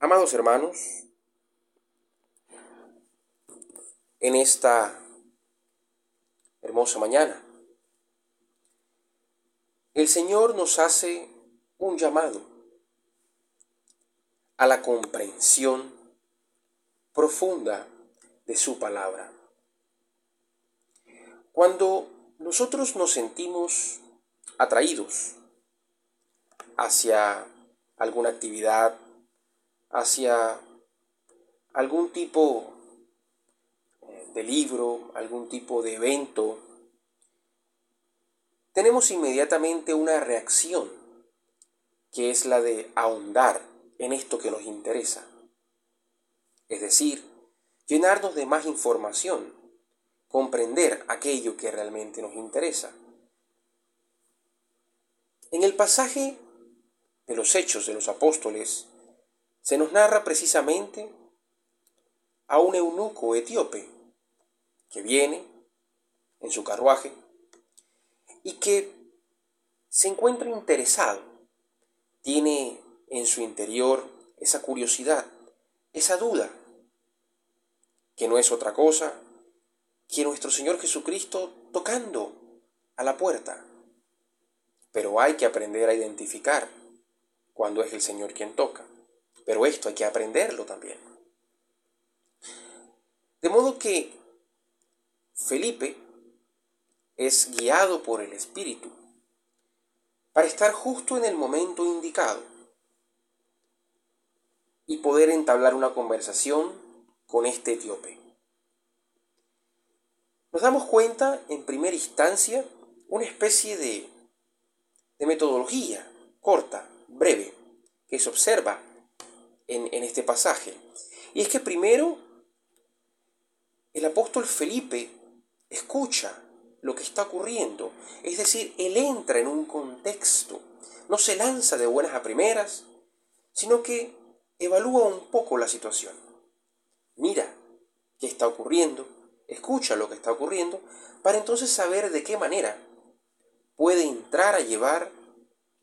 Amados hermanos, en esta hermosa mañana, el Señor nos hace un llamado a la comprensión profunda de su palabra. Cuando nosotros nos sentimos atraídos hacia alguna actividad, hacia algún tipo eh, de libro, algún tipo de evento, tenemos inmediatamente una reacción, que es la de ahondar en esto que nos interesa. Es decir, llenarnos de más información, comprender aquello que realmente nos interesa. En el pasaje de los Hechos de los Apóstoles se nos narra precisamente a un eunuco etíope que viene en su carruaje y que se encuentra interesado, tiene en su interior esa curiosidad, esa duda, que no es otra cosa que nuestro Señor Jesucristo tocando a la puerta. Pero hay que aprender a identificar cuando es el Señor quien toca. Pero esto hay que aprenderlo también. De modo que Felipe es guiado por el Espíritu para estar justo en el momento indicado y poder entablar una conversación con este etíope. Nos damos cuenta, en primera instancia, una especie de, de metodología corta, breve, que se observa en, este pasaje. Y es que primero el apóstol Felipe escucha lo que está ocurriendo. Es decir, él entra en un contexto. No se lanza de buenas a primeras, sino que evalúa un poco la situación. Mira qué está ocurriendo, escucha lo que está ocurriendo, para entonces saber de qué manera puede entrar a llevar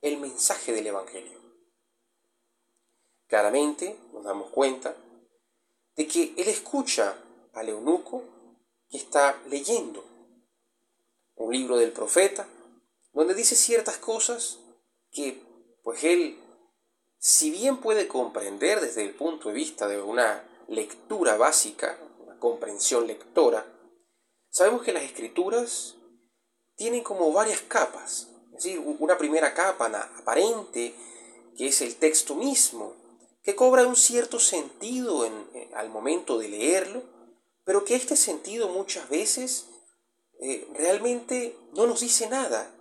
el mensaje del Evangelio. Claramente nos damos cuenta de que él escucha al eunuco que está leyendo un libro del profeta, donde dice ciertas cosas que pues él si bien puede comprender desde el punto de vista de una lectura básica, una comprensión lectora, sabemos que las escrituras tienen como varias capas, es decir, una primera capa aparente, que es el texto mismo, que cobra un cierto sentido en, al momento de leerlo, pero que este sentido muchas veces eh, realmente no nos dice nada,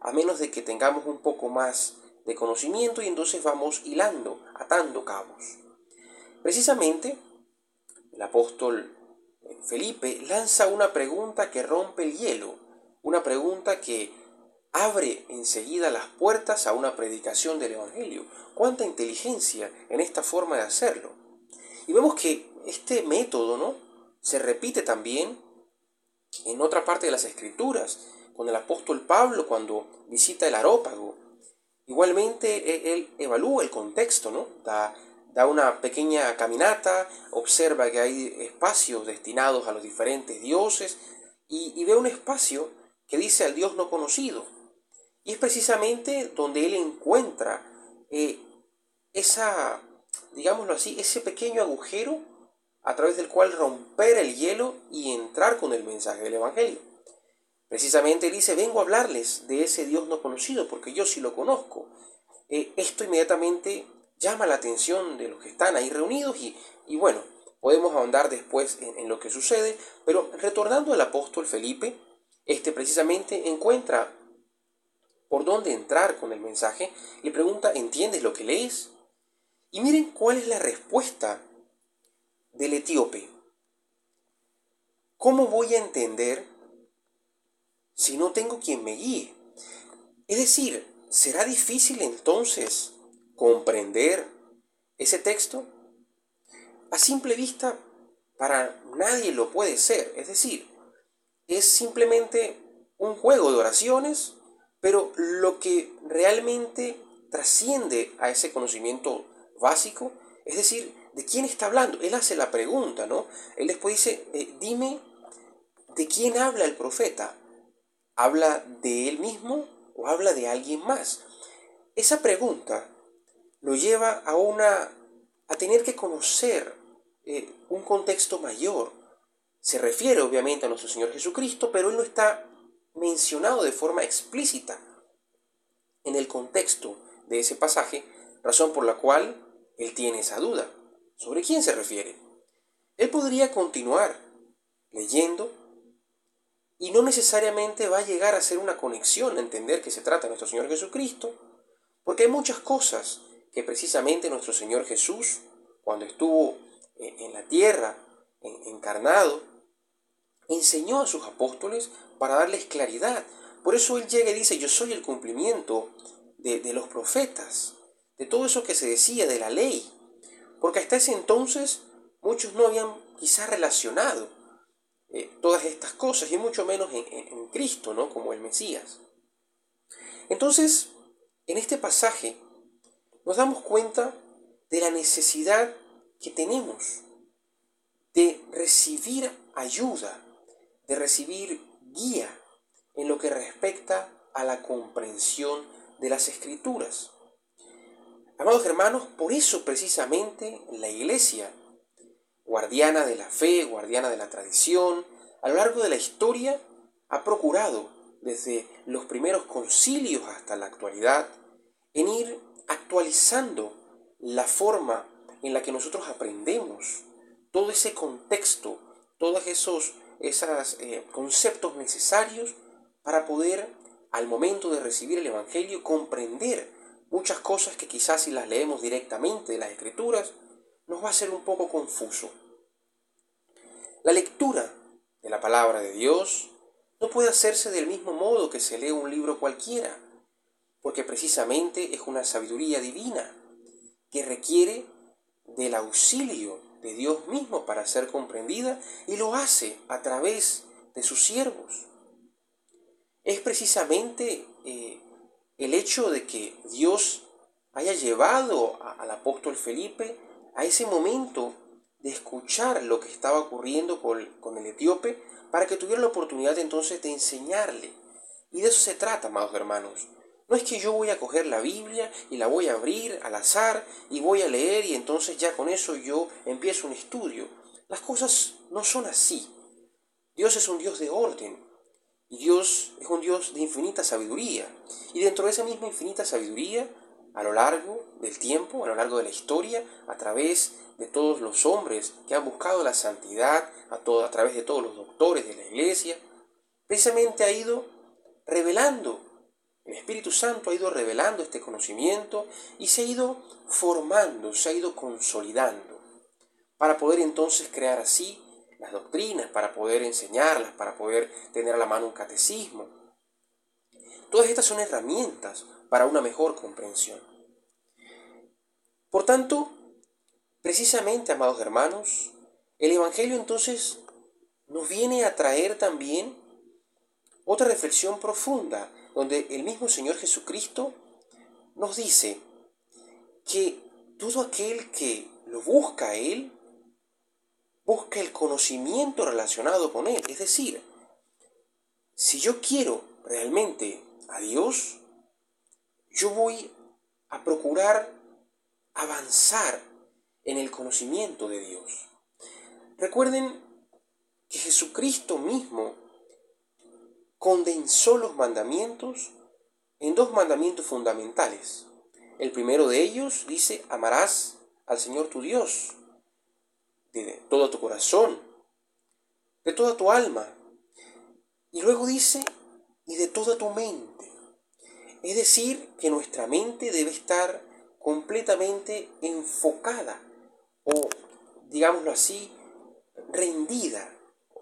a menos de que tengamos un poco más de conocimiento y entonces vamos hilando, atando cabos. Precisamente, el apóstol Felipe lanza una pregunta que rompe el hielo, una pregunta que abre enseguida las puertas a una predicación del Evangelio. Cuánta inteligencia en esta forma de hacerlo. Y vemos que este método ¿no? se repite también en otra parte de las Escrituras, con el apóstol Pablo cuando visita el arópago Igualmente, e, él evalúa el contexto, ¿no? Da, da una pequeña caminata, observa que hay espacios destinados a los diferentes dioses y, ve un espacio que dice al Dios no conocido. Y es precisamente donde él encuentra eh, esa, digámoslo así, ese pequeño agujero a través del cual romper el hielo y entrar con el mensaje del Evangelio. Precisamente dice, vengo a hablarles de ese Dios no conocido, porque yo sí lo conozco. Eh, esto inmediatamente llama la atención de los que están ahí reunidos y, bueno, podemos ahondar después en, en, lo que sucede, pero retornando al apóstol Felipe, este precisamente encuentra por dónde entrar con el mensaje, le pregunta, ¿entiendes lo que lees? Y miren cuál es la respuesta del etíope. ¿Cómo voy a entender si no tengo quien me guíe? Es decir, ¿será difícil entonces comprender ese texto? A simple vista, para nadie lo puede ser. Es decir, es simplemente un juego de oraciones, pero lo que realmente trasciende a ese conocimiento básico Es decir, ¿de quién está hablando? Él hace la pregunta, ¿no? Él después dice, eh, dime, ¿de quién habla el profeta? ¿Habla de él mismo o habla de alguien más? Esa pregunta lo lleva a una a tener que conocer eh, un contexto mayor. Se refiere obviamente a nuestro Señor Jesucristo, pero él no está mencionado de forma explícita en el contexto de ese pasaje, razón por la cual él tiene esa duda. ¿Sobre quién se refiere? Él podría continuar leyendo y no necesariamente va a llegar a ser una conexión a entender que se trata de nuestro Señor Jesucristo, porque hay muchas cosas que precisamente nuestro Señor Jesús, cuando estuvo en la tierra, encarnado, enseñó a sus apóstoles para darles claridad. Por eso Él llega y dice, yo soy el cumplimiento de, de los profetas, de todo eso que se decía de la ley. Porque hasta ese entonces muchos no habían quizás relacionado eh, todas estas cosas, y mucho menos en, en Cristo, ¿no? Como el Mesías. Entonces, en este pasaje nos damos cuenta de la necesidad que tenemos de recibir ayuda, de recibir guía en lo que respecta a la comprensión de las escrituras. Amados hermanos, por eso precisamente la iglesia, guardiana de la fe, guardiana de la tradición, a lo largo de la historia ha procurado, desde los primeros concilios hasta la actualidad, en ir actualizando la forma en la que nosotros aprendemos, todo ese contexto, todos esos, esos eh, conceptos necesarios para poder, al momento de recibir el Evangelio, comprender muchas cosas que quizás si las leemos directamente de las Escrituras, nos va a ser un poco confuso. La lectura de la palabra de Dios no puede hacerse del mismo modo que se lee un libro cualquiera porque precisamente es una sabiduría divina que requiere del auxilio de Dios mismo para ser comprendida y lo hace a través de sus siervos. Es precisamente eh, el hecho de que Dios haya llevado al apóstol Felipe a ese momento de escuchar lo que estaba ocurriendo con, con el etíope para que tuviera la oportunidad entonces de enseñarle. Y de eso se trata, amados hermanos, no es que yo voy a coger la Biblia y la voy a abrir al azar y voy a leer y entonces ya con eso yo empiezo un estudio. Las cosas no son así. Dios es un Dios de orden y Dios es un Dios de infinita sabiduría. Y dentro de esa misma infinita sabiduría, a lo largo del tiempo, a lo largo de la historia, a través de todos los hombres que han buscado la santidad, a, todo, a través de todos los doctores de la iglesia, precisamente ha ido revelando el Espíritu Santo ha ido revelando este conocimiento y se ha ido formando, se ha ido consolidando, para poder entonces crear así las doctrinas, para poder enseñarlas, para poder tener a la mano un catecismo. Todas estas son herramientas para una mejor comprensión. Por tanto, precisamente, amados hermanos, el Evangelio entonces nos viene a traer también otra reflexión profunda donde el mismo Señor Jesucristo nos dice que todo aquel que lo busca a Él, busca el conocimiento relacionado con Él. Es decir, si yo quiero realmente a Dios, yo voy a procurar avanzar en el conocimiento de Dios. Recuerden que Jesucristo mismo condensó los mandamientos en dos mandamientos fundamentales. El primero de ellos dice, amarás al Señor tu Dios de todo tu corazón, de toda tu alma. Y luego dice, y de toda tu mente. Es decir, que nuestra mente debe estar completamente enfocada o, digámoslo así, rendida,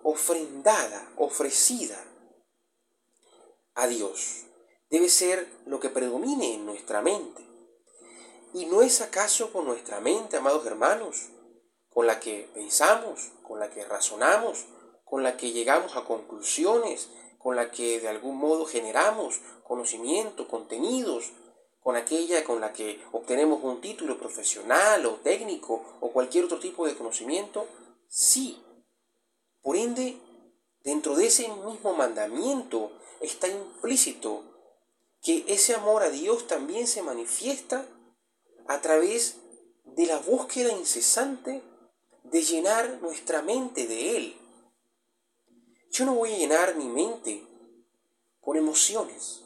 ofrendada, ofrecida a Dios. Debe ser lo que predomine en nuestra mente. ¿Y no es acaso con nuestra mente, amados hermanos, con la que pensamos, con la que razonamos, con la que llegamos a conclusiones, con la que de algún modo generamos conocimiento, contenidos, con aquella con la que obtenemos un título profesional o técnico o cualquier otro tipo de conocimiento? Sí. Por ende, dentro de ese mismo mandamiento está implícito que ese amor a Dios también se manifiesta a través de la búsqueda incesante de llenar nuestra mente de Él. Yo no voy a llenar mi mente con emociones.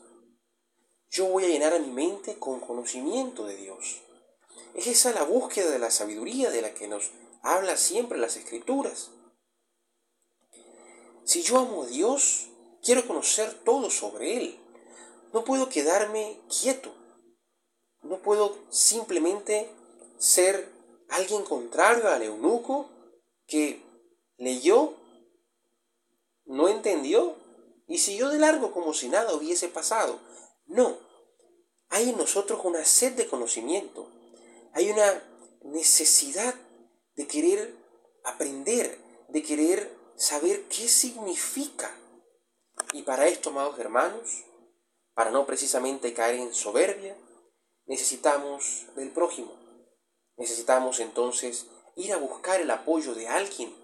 Yo voy a llenar a mi mente con conocimiento de Dios. Es esa la búsqueda de la sabiduría de la que nos habla siempre las escrituras. Si yo amo a Dios, quiero conocer todo sobre Él. No puedo quedarme quieto. No puedo simplemente ser alguien contrario al eunuco que leyó, no entendió y siguió de largo como si nada hubiese pasado. No, hay en nosotros una sed de conocimiento, hay una necesidad de querer aprender, de querer saber qué significa. Y para esto, amados hermanos, para no precisamente caer en soberbia, necesitamos del prójimo. Necesitamos entonces ir a buscar el apoyo de alguien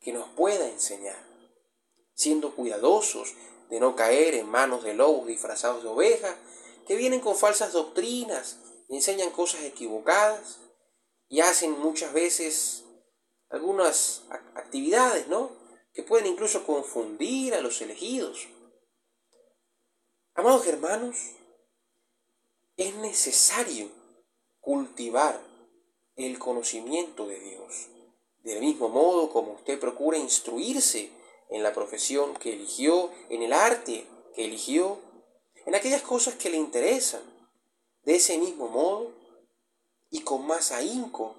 que nos pueda enseñar, siendo cuidadosos de no caer en manos de lobos disfrazados de ovejas, que vienen con falsas doctrinas, enseñan cosas equivocadas y hacen muchas veces algunas actividades, ¿no? Que pueden incluso confundir a los elegidos. Amados hermanos, es necesario cultivar el conocimiento de Dios. Del mismo modo como usted procura instruirse en la profesión que eligió, en el arte que eligió, en aquellas cosas que le interesan. De ese mismo modo, y con más ahínco,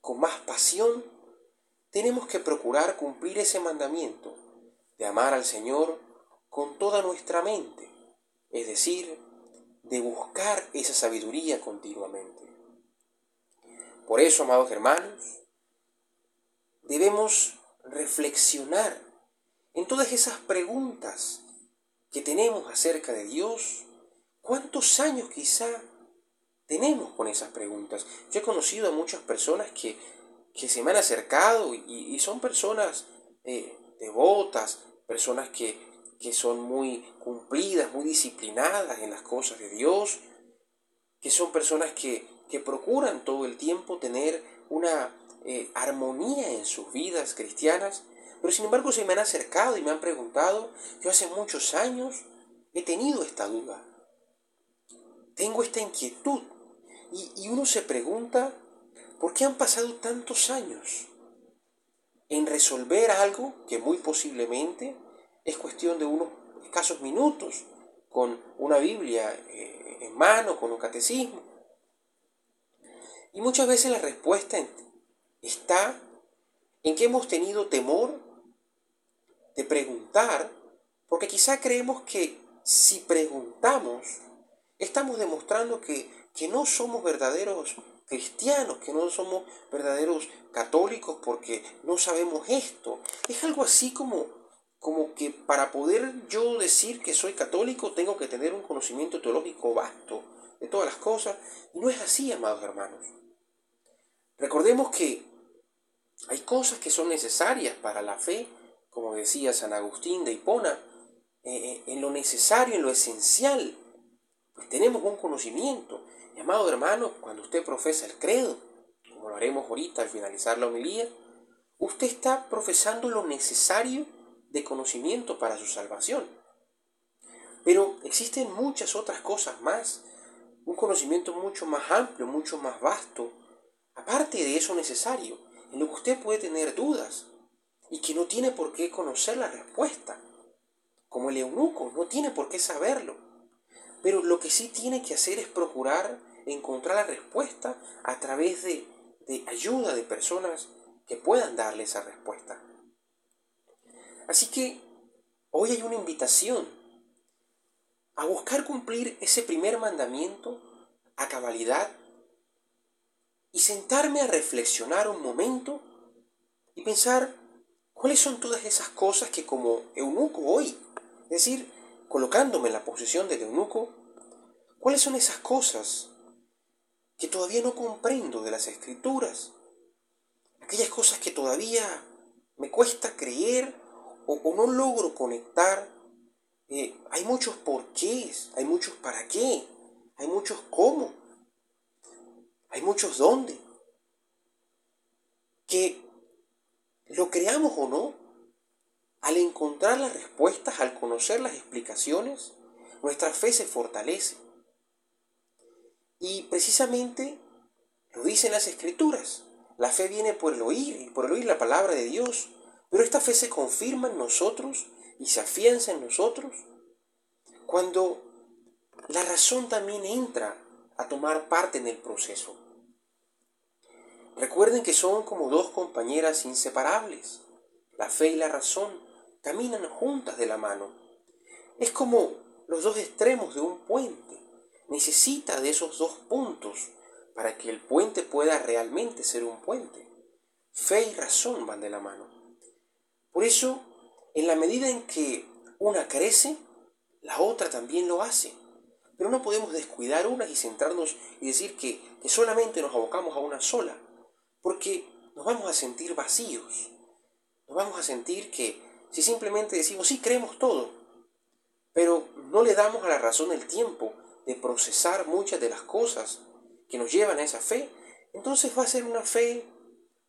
con más pasión, tenemos que procurar cumplir ese mandamiento de amar al Señor con toda nuestra mente, es decir, de buscar esa sabiduría continuamente. Por eso, amados hermanos, debemos reflexionar en todas esas preguntas que tenemos acerca de Dios. ¿Cuántos años quizá tenemos con esas preguntas? Yo he conocido a muchas personas que, se me han acercado y, son personas eh, devotas, personas que, que son muy cumplidas, muy disciplinadas en las cosas de Dios, que son personas que, que procuran todo el tiempo tener una eh, armonía en sus vidas cristianas, pero sin embargo se me han acercado y me han preguntado, yo hace muchos años he tenido esta duda, tengo esta inquietud, y, y uno se pregunta, ¿por qué han pasado tantos años en resolver algo que muy posiblemente es cuestión de unos escasos minutos con una Biblia eh, en mano, con un catecismo. Y muchas veces la respuesta está en que hemos tenido temor de preguntar, porque quizá creemos que si preguntamos, estamos demostrando que, que no somos verdaderos cristianos, que no somos verdaderos católicos porque no sabemos esto. Es algo así como como que para poder yo decir que soy católico tengo que tener un conocimiento teológico vasto de todas las cosas. Y no es así, amados hermanos. Recordemos que hay cosas que son necesarias para la fe, como decía San Agustín de Hipona, eh, eh, en lo necesario, en lo esencial, pues tenemos un conocimiento. Amado hermano, cuando usted profesa el credo, como lo haremos ahorita al finalizar la homilía, usted está profesando lo necesario de conocimiento para su salvación. Pero existen muchas otras cosas más, un conocimiento mucho más amplio, mucho más vasto, aparte de eso necesario, en lo que usted puede tener dudas y que no tiene por qué conocer la respuesta, como el eunuco, no tiene por qué saberlo. Pero lo que sí tiene que hacer es procurar encontrar la respuesta a través de, de ayuda de personas que puedan darle esa respuesta. Así que hoy hay una invitación a buscar cumplir ese primer mandamiento a cabalidad y sentarme a reflexionar un momento y pensar cuáles son todas esas cosas que como eunuco hoy, es decir, colocándome en la posición de eunuco, ¿Cuáles son esas cosas que todavía no comprendo de las escrituras? Aquellas cosas que todavía me cuesta creer o, no logro conectar. Eh, hay muchos porqués, hay muchos para qué, hay muchos cómo, hay muchos dónde. Que lo creamos o no, al encontrar las respuestas, al conocer las explicaciones, nuestra fe se fortalece. Y precisamente lo dicen las escrituras. La fe viene por el oír y por el oír la palabra de Dios. Pero esta fe se confirma en nosotros y se afianza en nosotros cuando la razón también entra a tomar parte en el proceso. Recuerden que son como dos compañeras inseparables. La fe y la razón caminan juntas de la mano. Es como los dos extremos de un puente. Necesita de esos dos puntos para que el puente pueda realmente ser un puente. Fe y razón van de la mano. Por eso, en la medida en que una crece, la otra también lo hace. Pero no podemos descuidar una y centrarnos y decir que, solamente nos abocamos a una sola, porque nos vamos a sentir vacíos. Nos vamos a sentir que si simplemente decimos, sí, creemos todo, pero no le damos a la razón el tiempo de procesar muchas de las cosas que nos llevan a esa fe, entonces va a ser una fe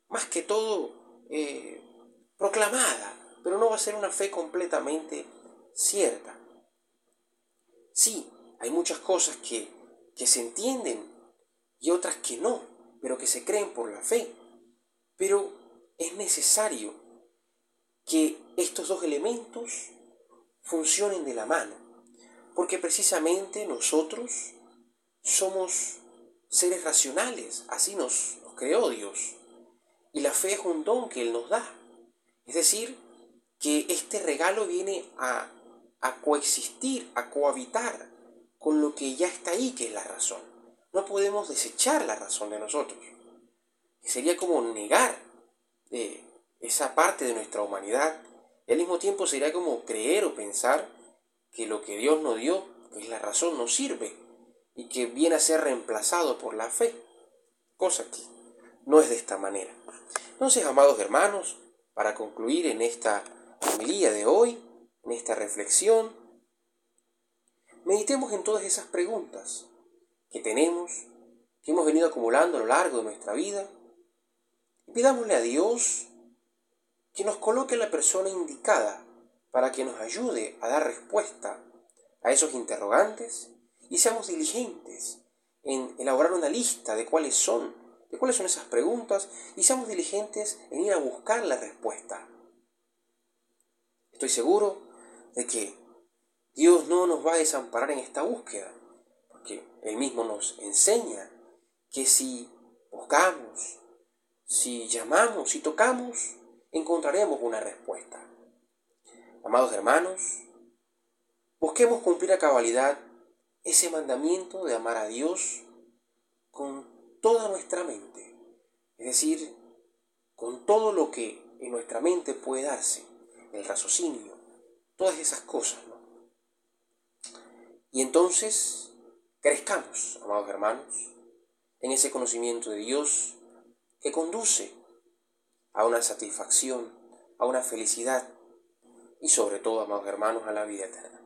más que todo eh, proclamada, pero no va a ser una fe completamente cierta. Sí, hay muchas cosas que, que se entienden y otras que no, pero que se creen por la fe. Pero es necesario que estos dos elementos funcionen de la mano, porque precisamente nosotros somos seres racionales, así nos, nos creó Dios, y la fe es un don que Él nos da. Es decir, que este regalo viene a, coexistir, a cohabitar con lo que ya está ahí, que es la razón. No podemos desechar la razón de nosotros. Sería como negar eh, esa parte de nuestra humanidad. Y al mismo tiempo sería como creer o pensar que lo que Dios nos dio, que es la razón, no sirve y que viene a ser reemplazado por la fe. Cosa que no es de esta manera. Entonces, amados hermanos, para concluir en esta homilía de hoy, en esta reflexión, meditemos en todas esas preguntas que tenemos, que hemos venido acumulando a lo largo de nuestra vida, y pidámosle a Dios que nos coloque la persona indicada para que nos ayude a dar respuesta a esos interrogantes y seamos diligentes en elaborar una lista de cuáles son de cuáles son esas preguntas y seamos diligentes en ir a buscar la respuesta. Estoy seguro de que Dios no nos va a desamparar en esta búsqueda, porque Él mismo nos enseña que si buscamos, si llamamos, si tocamos, encontraremos una respuesta. Amados hermanos, busquemos cumplir a cabalidad ese mandamiento de amar a Dios con toda nuestra mente, es decir, con todo lo que en nuestra mente puede darse, el raciocinio, todas esas cosas, ¿no? Y entonces crezcamos, amados hermanos, en ese conocimiento de Dios que conduce a una satisfacción, a una felicidad y sobre todo, amados hermanos, a la vida eterna.